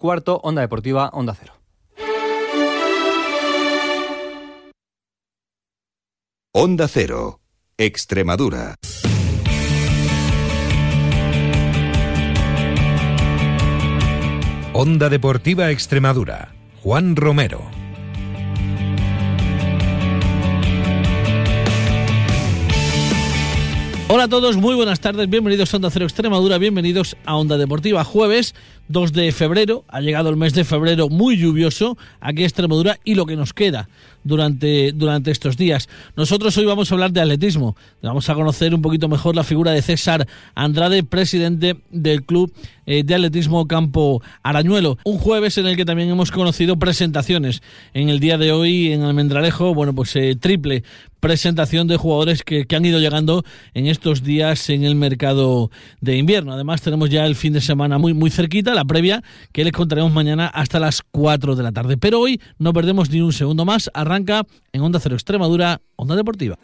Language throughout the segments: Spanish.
Cuarto, Onda Deportiva, Onda Cero. Onda Cero, Extremadura. Onda Deportiva Extremadura. Juan Romero. Hola a todos, muy buenas tardes, bienvenidos a Onda Cero Extremadura, bienvenidos a Onda Deportiva. Jueves 2 de febrero, ha llegado el mes de febrero muy lluvioso aquí en Extremadura y lo que nos queda durante, durante estos días. Nosotros hoy vamos a hablar de atletismo, vamos a conocer un poquito mejor la figura de César Andrade, presidente del Club eh, de Atletismo Campo Arañuelo. Un jueves en el que también hemos conocido presentaciones. En el día de hoy en Almendralejo, bueno, pues eh, triple presentación de jugadores que, que, han ido llegando en estos días en el mercado de invierno. Además, tenemos ya el fin de semana muy, muy cerquita, la previa, que les contaremos mañana hasta las 4 de la tarde. Pero hoy no perdemos ni un segundo más. Arranca en Onda Cero Extremadura, Onda Deportiva.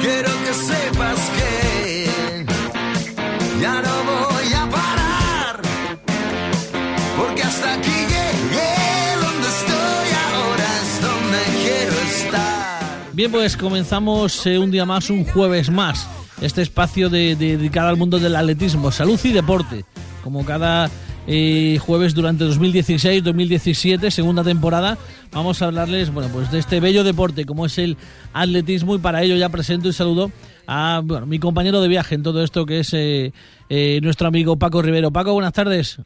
Quiero que sepas que ya no voy a parar, porque hasta aquí llegué, donde estoy ahora es donde quiero estar. Bien, pues comenzamos eh, un día más, un jueves más, este espacio de, de- dedicado al mundo del atletismo, salud y deporte, como cada eh, jueves durante 2016-2017, segunda temporada, vamos a hablarles, bueno, pues de este bello deporte como es el atletismo y para ello ya presento y saludo a bueno, mi compañero de viaje en todo esto que es eh, eh, nuestro amigo Paco Rivero. Paco, buenas tardes.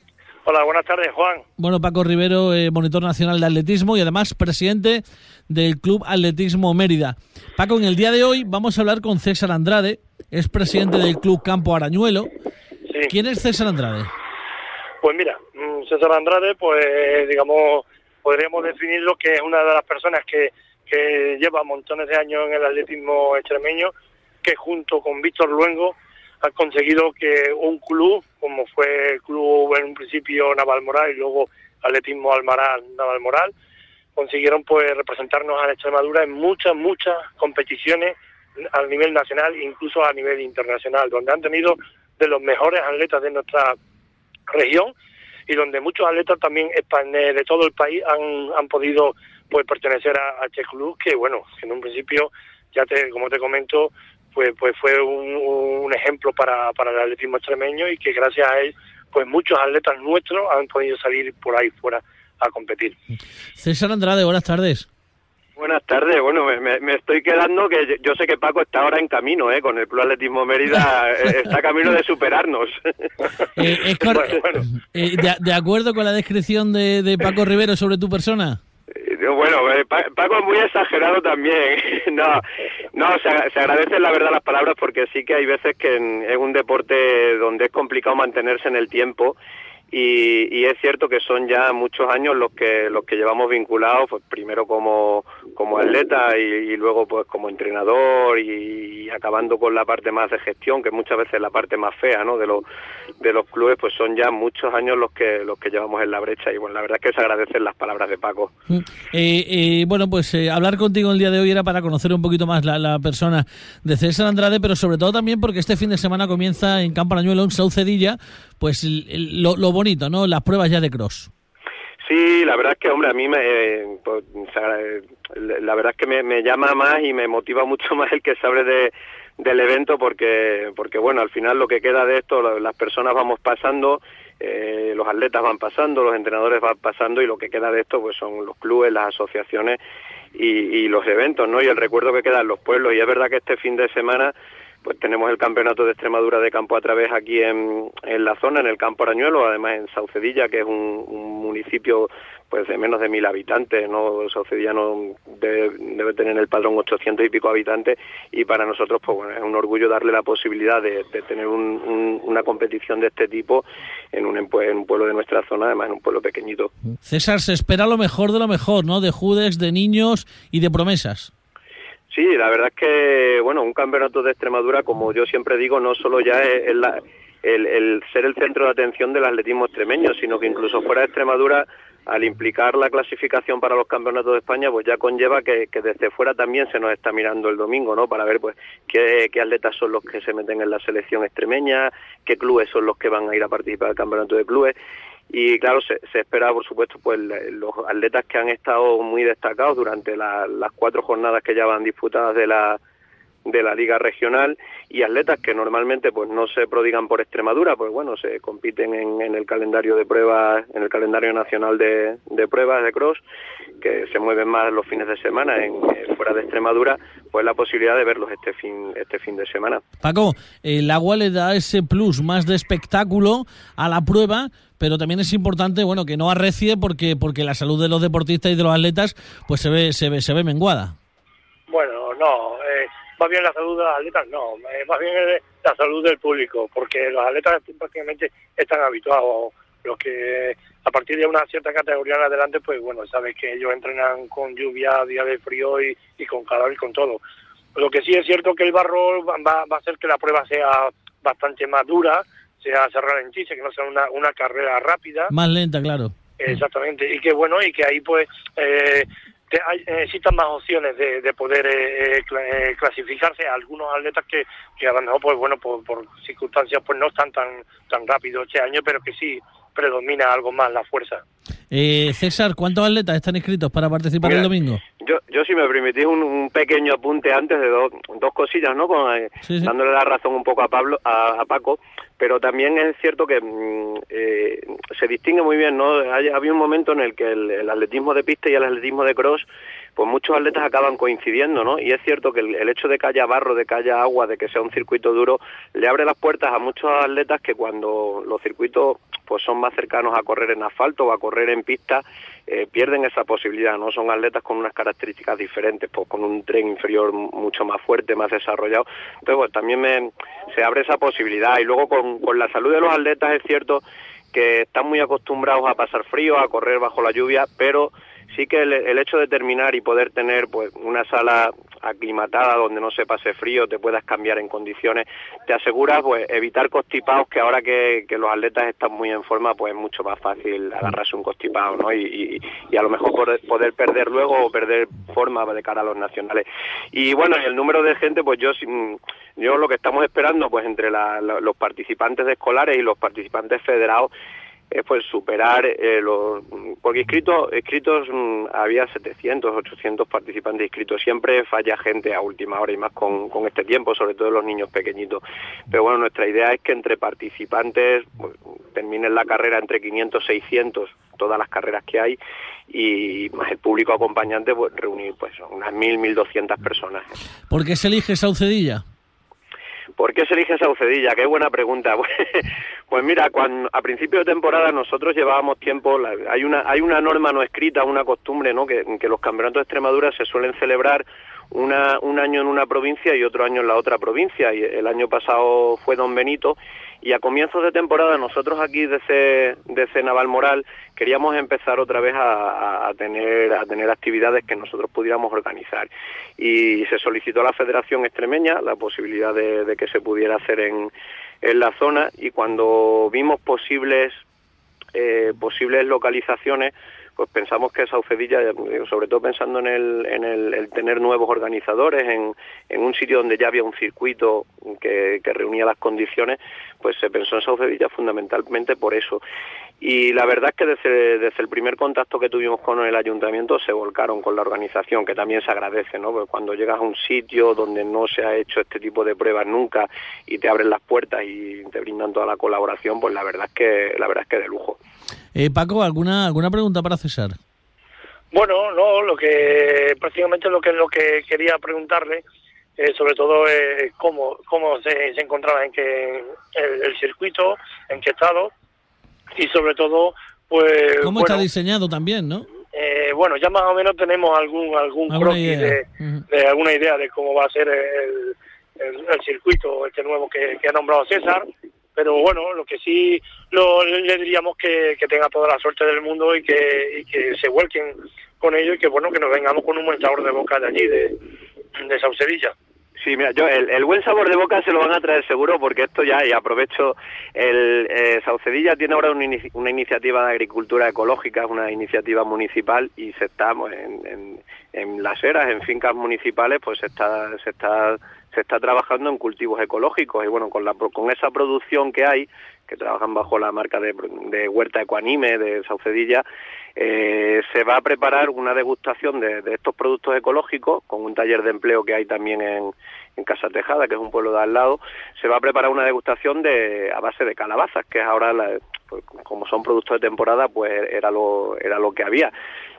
Hola, buenas tardes, Juan. Bueno, Paco Rivero, eh, monitor nacional de atletismo y además presidente del Club Atletismo Mérida. Paco, en el día de hoy vamos a hablar con César Andrade, es presidente del Club Campo Arañuelo. Sí. ¿Quién es César Andrade? Pues mira, mm, César Andrade, pues digamos, podríamos definirlo que es una de las personas que, que lleva montones de años en el atletismo extremeño, que junto con Víctor Luengo ha conseguido que un club, como fue el club en un principio Navalmoral y luego Atletismo Almaral Navalmoral, consiguieron pues representarnos a Extremadura en muchas, muchas competiciones a nivel nacional e incluso a nivel internacional, donde han tenido de los mejores atletas de nuestra región y donde muchos atletas también eh, de todo el país han, han podido pues pertenecer a, a este club que bueno en un principio ya te como te comento pues pues fue un, un ejemplo para, para el atletismo extremeño y que gracias a él pues muchos atletas nuestros han podido salir por ahí fuera a competir César Andrade, buenas tardes. Buenas tardes. Bueno, me, me- me estoy quedando que yo- sé que Paco está ahora en camino, ¿eh? Con el Club Atletismo Mérida eh, está camino de superarnos. Eh, es Bueno, bueno. eh, de, de acuerdo con la descripción de, de Paco Rivero sobre tu persona? Bueno, eh, Pa- Paco es muy exagerado también. No, no, se agradecen la verdad las palabras porque sí que hay veces que en, es un deporte donde es complicado mantenerse en el tiempo y, y es cierto que son ya muchos años los que los que llevamos vinculados, pues primero como, como atleta y, luego pues como entrenador y, acabando con la parte más de gestión, que muchas veces es la parte más fea, ¿no? De los de los clubes, pues son ya muchos años los que los que llevamos en la brecha y bueno, la verdad es que se agradecen las palabras de Paco. Mm. Eh, eh, bueno, pues eh, hablar contigo el día de hoy era para conocer un poquito más la, la persona de César Andrade, pero sobre todo también porque este fin de semana comienza en Campo Arañuelo, en Saucedilla, pues lo, lo bonito, ¿no? Las pruebas ya de cross. Sí, la verdad es que, hombre, a mí me, eh, pues, eh, la verdad es que me, llama más y me motiva mucho más el que se hable de, del evento porque, porque bueno, al final lo que queda de esto, las personas vamos pasando, eh, los atletas van pasando, los entrenadores van pasando y lo que queda de esto pues son los clubes, las asociaciones y, y los eventos, ¿no? Y el recuerdo que queda en los pueblos. Y es verdad que este fin de semana pues tenemos el campeonato de Extremadura de campo a través aquí en, en la zona, en el campo Arañuelo, además en Saucedilla, que es un, un municipio pues de menos de mil habitantes, ¿no? Saucedilla no debe, debe tener en el padrón 800 y pico habitantes y para nosotros pues bueno, es un orgullo darle la posibilidad de, tener un- un- una competición de este tipo en un, en un pueblo de nuestra zona, además en un pueblo pequeñito. César, se espera lo mejor de lo mejor, ¿no? De judes, de niños y de promesas. Sí, la verdad es que, bueno, un campeonato de Extremadura, como yo siempre digo, no solo ya es, la, el, el ser el centro de atención del atletismo extremeño, sino que incluso fuera de Extremadura al implicar la clasificación para los campeonatos de España, pues ya conlleva que, desde fuera también se nos está mirando el domingo, ¿no? Para ver, pues, qué, qué, atletas son los que se meten en la selección extremeña, qué clubes son los que van a ir a participar del campeonato de clubes. Y claro, se, se espera, por supuesto, pues los atletas que han estado muy destacados durante la, las cuatro jornadas que ya van disputadas de la de la liga regional y atletas que normalmente pues no se prodigan por Extremadura, pues bueno, se compiten en, en el calendario de pruebas, en el calendario nacional de, de, pruebas de cross, que se mueven más los fines de semana en, eh, fuera de Extremadura, pues la posibilidad de verlos este fin, este fin de semana. Paco, el agua le da ese plus más de espectáculo a la prueba, pero también es importante, bueno, que no arrecie porque, porque la salud de los deportistas y de los atletas pues se ve, se ve, se ve menguada. Bueno, no, eh, más bien la salud de los atletas, no, eh, más bien la salud del público, porque los atletas prácticamente están habituados, los que a partir de una cierta categoría en adelante, pues bueno, sabes que ellos entrenan con lluvia, día de frío y, y con calor y con todo. Lo que sí es cierto que el barro va, va a hacer que la prueba sea bastante más dura, sea se ralentice, que no sea una, una carrera rápida. Más lenta, claro. Exactamente, y que bueno, y que ahí pues eh, que hay, necesitan más opciones de, de poder eh, eh, clasificarse. A algunos atletas que, que a lo mejor pues bueno por, por circunstancias pues no están tan tan rápidos este año pero que sí predomina algo más la fuerza eh, César ¿cuántos atletas están inscritos para participar Mira, el domingo? Yo, yo si me permitís un, un pequeño apunte antes de dos, dos cosillas, ¿no? Con, eh, Sí, sí. dándole la razón un poco a Pablo, a, a Paco, pero también es cierto que mm, eh, se distingue muy bien, ¿no? Hay, había un momento en el que el, el atletismo de pista y el atletismo de cross pues muchos atletas acaban coincidiendo, ¿no? Y es cierto que el, el, hecho de que haya barro, de que haya agua, de que sea un circuito duro, le abre las puertas a muchos atletas que cuando los circuitos pues son más cercanos a correr en asfalto o a correr en pista, eh, pierden esa posibilidad, ¿no? Son atletas con unas características diferentes, pues con un tren inferior mucho más fuerte, más desarrollado. Entonces, pues también me, se abre esa posibilidad. Y luego con, con la salud de los atletas es cierto que están muy acostumbrados a pasar frío, a correr bajo la lluvia, pero sí que el, el, hecho de terminar y poder tener pues una sala aclimatada donde no se pase frío, te puedas cambiar en condiciones, te asegura pues evitar constipados que ahora que, que los atletas están muy en forma pues es mucho más fácil agarrarse un constipado, ¿no? Y, y, a lo mejor poder, poder, perder luego o perder forma de cara a los nacionales. Y bueno, el número de gente pues yo yo lo que estamos esperando pues entre la, los participantes escolares y los participantes federados es pues superar eh, los porque inscritos inscritos mmm, había 700 800 participantes inscritos. Siempre falla gente a última hora y más con, con este tiempo sobre todo los niños pequeñitos. Pero bueno nuestra idea es que entre participantes pues, terminen la carrera entre 500 600 todas las carreras que hay y más el público acompañante pues reunir pues unas 1000 1200 personas. ¿por qué se elige Saucedilla? ¿Por qué se elige Saucedilla? Qué buena pregunta. Pues mira, cuando, a principio de temporada nosotros llevábamos tiempo, hay una hay una norma no escrita, una costumbre, ¿no? Que, que los campeonatos de Extremadura se suelen celebrar una, un año en una provincia y otro año en la otra provincia. Y el año pasado fue Don Benito. Y a comienzos de temporada nosotros aquí desde, desde Navalmoral queríamos empezar otra vez a, tener a tener actividades que nosotros pudiéramos organizar. Y se solicitó a la Federación Extremeña la posibilidad de, de que se pudiera hacer en, en la zona. Y cuando vimos posibles eh, posibles localizaciones pues pensamos que Saucedilla, sobre todo pensando en el, en el, el tener nuevos organizadores, en, en, un sitio donde ya había un circuito que, que, reunía las condiciones, pues se pensó en Saucedilla fundamentalmente por eso. Y la verdad es que desde, desde el primer contacto que tuvimos con el ayuntamiento se volcaron con la organización, que también se agradece, ¿no? Porque cuando llegas a un sitio donde no se ha hecho este tipo de pruebas nunca y te abren las puertas y te brindan toda la colaboración, pues la verdad es que, la verdad es que de lujo. Eh, Paco, ¿alguna, ¿alguna pregunta para César? Bueno, no, lo que prácticamente lo que lo que quería preguntarle, eh, sobre todo eh, cómo cómo se, se encontraba en que el, el, circuito, en qué estado y sobre todo pues cómo bueno, está diseñado también, ¿no? Eh, bueno, ya más o menos tenemos algún algún croquis de, uh -huh. de, alguna idea de cómo va a ser el, el, el circuito este nuevo que, que ha nombrado César pero bueno, lo que sí lo, le diríamos que, que tenga toda la suerte del mundo y que, y que se vuelquen con ello y que bueno, que nos vengamos con un buen sabor de boca de allí, de, de Saucedilla. Sí, mira, yo el, el, buen sabor de boca se lo van a traer seguro porque esto ya, y aprovecho, el eh, Saucedilla tiene ahora una, una, iniciativa de agricultura ecológica, una iniciativa municipal y se está pues, en, en, en, las eras, en fincas municipales, pues se está, se está, se está trabajando en cultivos ecológicos y bueno, con, la, con esa producción que hay, que trabajan bajo la marca de, de Huerta Ecuanime de Saucedilla, eh, se va a preparar una degustación de, de, estos productos ecológicos con un taller de empleo que hay también en, en Casa Tejada, que es un pueblo de al lado. Se va a preparar una degustación de a base de calabazas, que es ahora, la, pues, como son productos de temporada, pues era lo, era lo que había.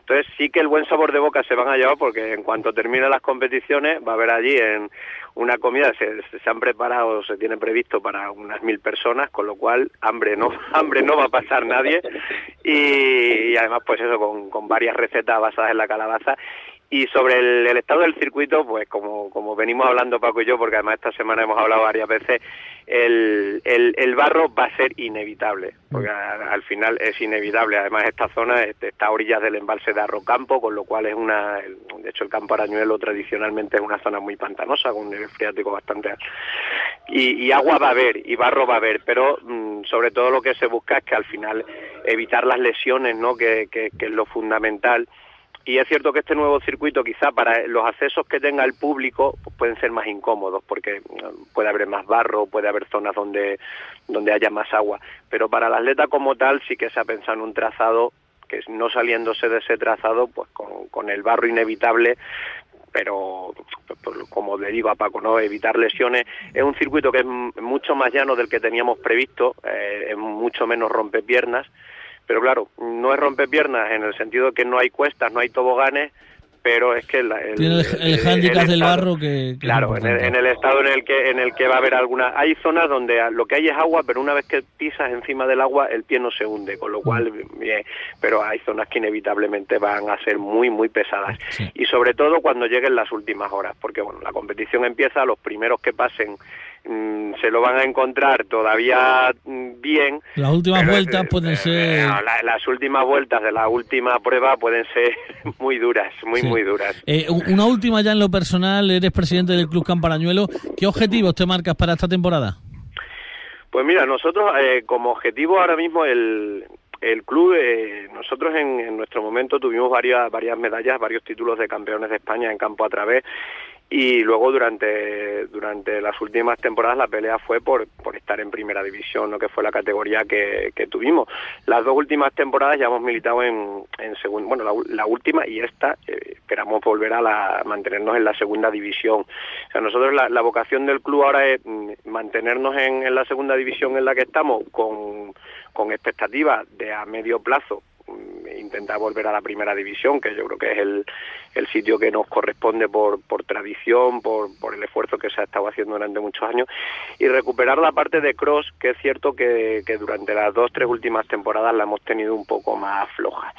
Entonces sí que el buen sabor de boca se van a llevar porque en cuanto terminen las competiciones va a haber allí en una comida, se, han preparado, se tiene previsto para unas mil personas, con lo cual hambre no, hambre no va a pasar nadie. Y, y además pues eso con, con varias recetas basadas en la calabaza y sobre el, el, estado del circuito, pues como, como venimos hablando Paco y yo, porque además esta semana hemos hablado varias veces, el, el, el barro va a ser inevitable, porque a, al final es inevitable. Además esta zona está a orillas del embalse de Arrocampo, con lo cual es una, de hecho el campo arañuelo tradicionalmente es una zona muy pantanosa, con un nivel freático bastante alto. Y, y agua va a haber, y barro va a haber, pero mmm, sobre todo lo que se busca es que al final evitar las lesiones, ¿no? que, que, que es lo fundamental y es cierto que este nuevo circuito quizá para los accesos que tenga el público pues pueden ser más incómodos porque puede haber más barro, puede haber zonas donde, donde haya más agua, pero para el atleta como tal sí que se ha pensado en un trazado que no saliéndose de ese trazado pues con, con el barro inevitable pero como le digo a Paco, no evitar lesiones. Es un circuito que es mucho más llano del que teníamos previsto, eh, es mucho menos rompepiernas, pero claro, no es rompepiernas en el sentido de que no hay cuestas, no hay toboganes, pero es que el, el, tiene el, el, el hándicap del barro que, que claro en el, en el, estado en el que en el que va a haber alguna hay zonas donde lo que hay es agua pero una vez que pisas encima del agua el pie no se hunde con lo cual bien, pero hay zonas que inevitablemente van a ser muy muy pesadas sí. y sobre todo cuando lleguen las últimas horas porque bueno la competición empieza los primeros que pasen mmm, se lo van a encontrar todavía mm, bien. Las últimas vueltas eh, pueden eh, ser... La, las últimas vueltas de la última prueba pueden ser muy duras, muy, sí. muy duras. Eh, una última ya en lo personal, eres presidente del Club Camparañuelo. ¿Qué objetivos te marcas para esta temporada? Pues mira, nosotros eh, como objetivo ahora mismo el, el club, eh, nosotros en, en, nuestro momento tuvimos varias, varias medallas, varios títulos de campeones de España en campo a través y luego durante durante las últimas temporadas la pelea fue por por estar en primera división no que fue la categoría que, tuvimos. Las dos últimas temporadas ya hemos militado en en segundo bueno la, la, última y esta eh, esperamos volver a la mantenernos en la segunda división. O sea nosotros la, la vocación del club ahora es mm, mantenernos en, en la segunda división en la que estamos con con expectativas de a medio plazo intentar volver a la primera división, que yo creo que es el, el sitio que nos corresponde por, por tradición, por, por el esfuerzo que se ha estado haciendo durante muchos años, y recuperar la parte de cross, que es cierto que, que durante las dos, tres últimas temporadas la hemos tenido un poco más floja.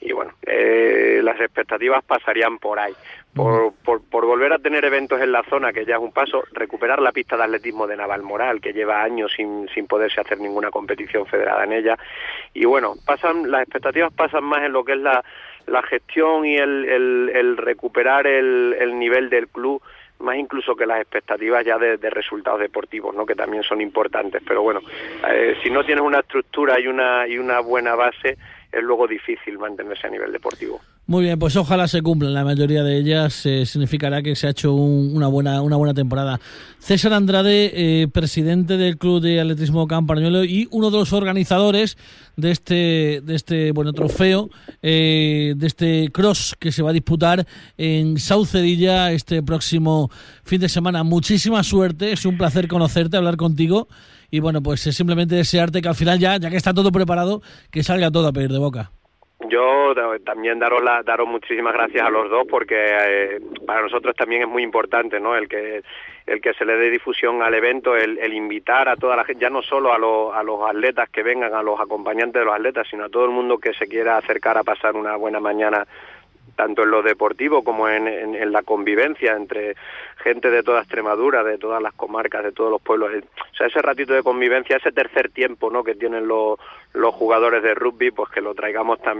Y bueno, eh, las expectativas pasarían por ahí. Por, por, por, volver a tener eventos en la zona, que ya es un paso, recuperar la pista de atletismo de Navalmoral, que lleva años sin, sin poderse hacer ninguna competición federada en ella. Y bueno, pasan las expectativas pasan más en lo que es la, la gestión y el, el, el recuperar el, el nivel del club más incluso que las expectativas ya de, de, resultados deportivos, ¿no? que también son importantes. Pero bueno, eh, si no tienes una estructura y una, y una buena base, es luego difícil mantenerse a nivel deportivo. Muy bien, pues ojalá se cumplan la mayoría de ellas. Eh, significará que se ha hecho un, una buena una buena temporada. César Andrade, eh, presidente del Club de Atletismo Campañuelo y uno de los organizadores de este de este bueno trofeo, eh, de este cross que se va a disputar en Saucedilla este próximo fin de semana. Muchísima suerte, es un placer conocerte, hablar contigo y bueno, pues es simplemente desearte que al final ya, ya que está todo preparado, que salga todo a pedir de boca. Yo también daros, la, daros muchísimas gracias a los dos porque eh, para nosotros también es muy importante no el que el que se le dé difusión al evento, el, el invitar a toda la gente, ya no solo a, lo, a los atletas que vengan, a los acompañantes de los atletas, sino a todo el mundo que se quiera acercar a pasar una buena mañana tanto en lo deportivo como en, en, la convivencia entre gente de toda Extremadura, de todas las comarcas, de todos los pueblos. O sea, ese ratito de convivencia, ese tercer tiempo ¿no? que tienen los, los jugadores de rugby, pues que lo traigamos también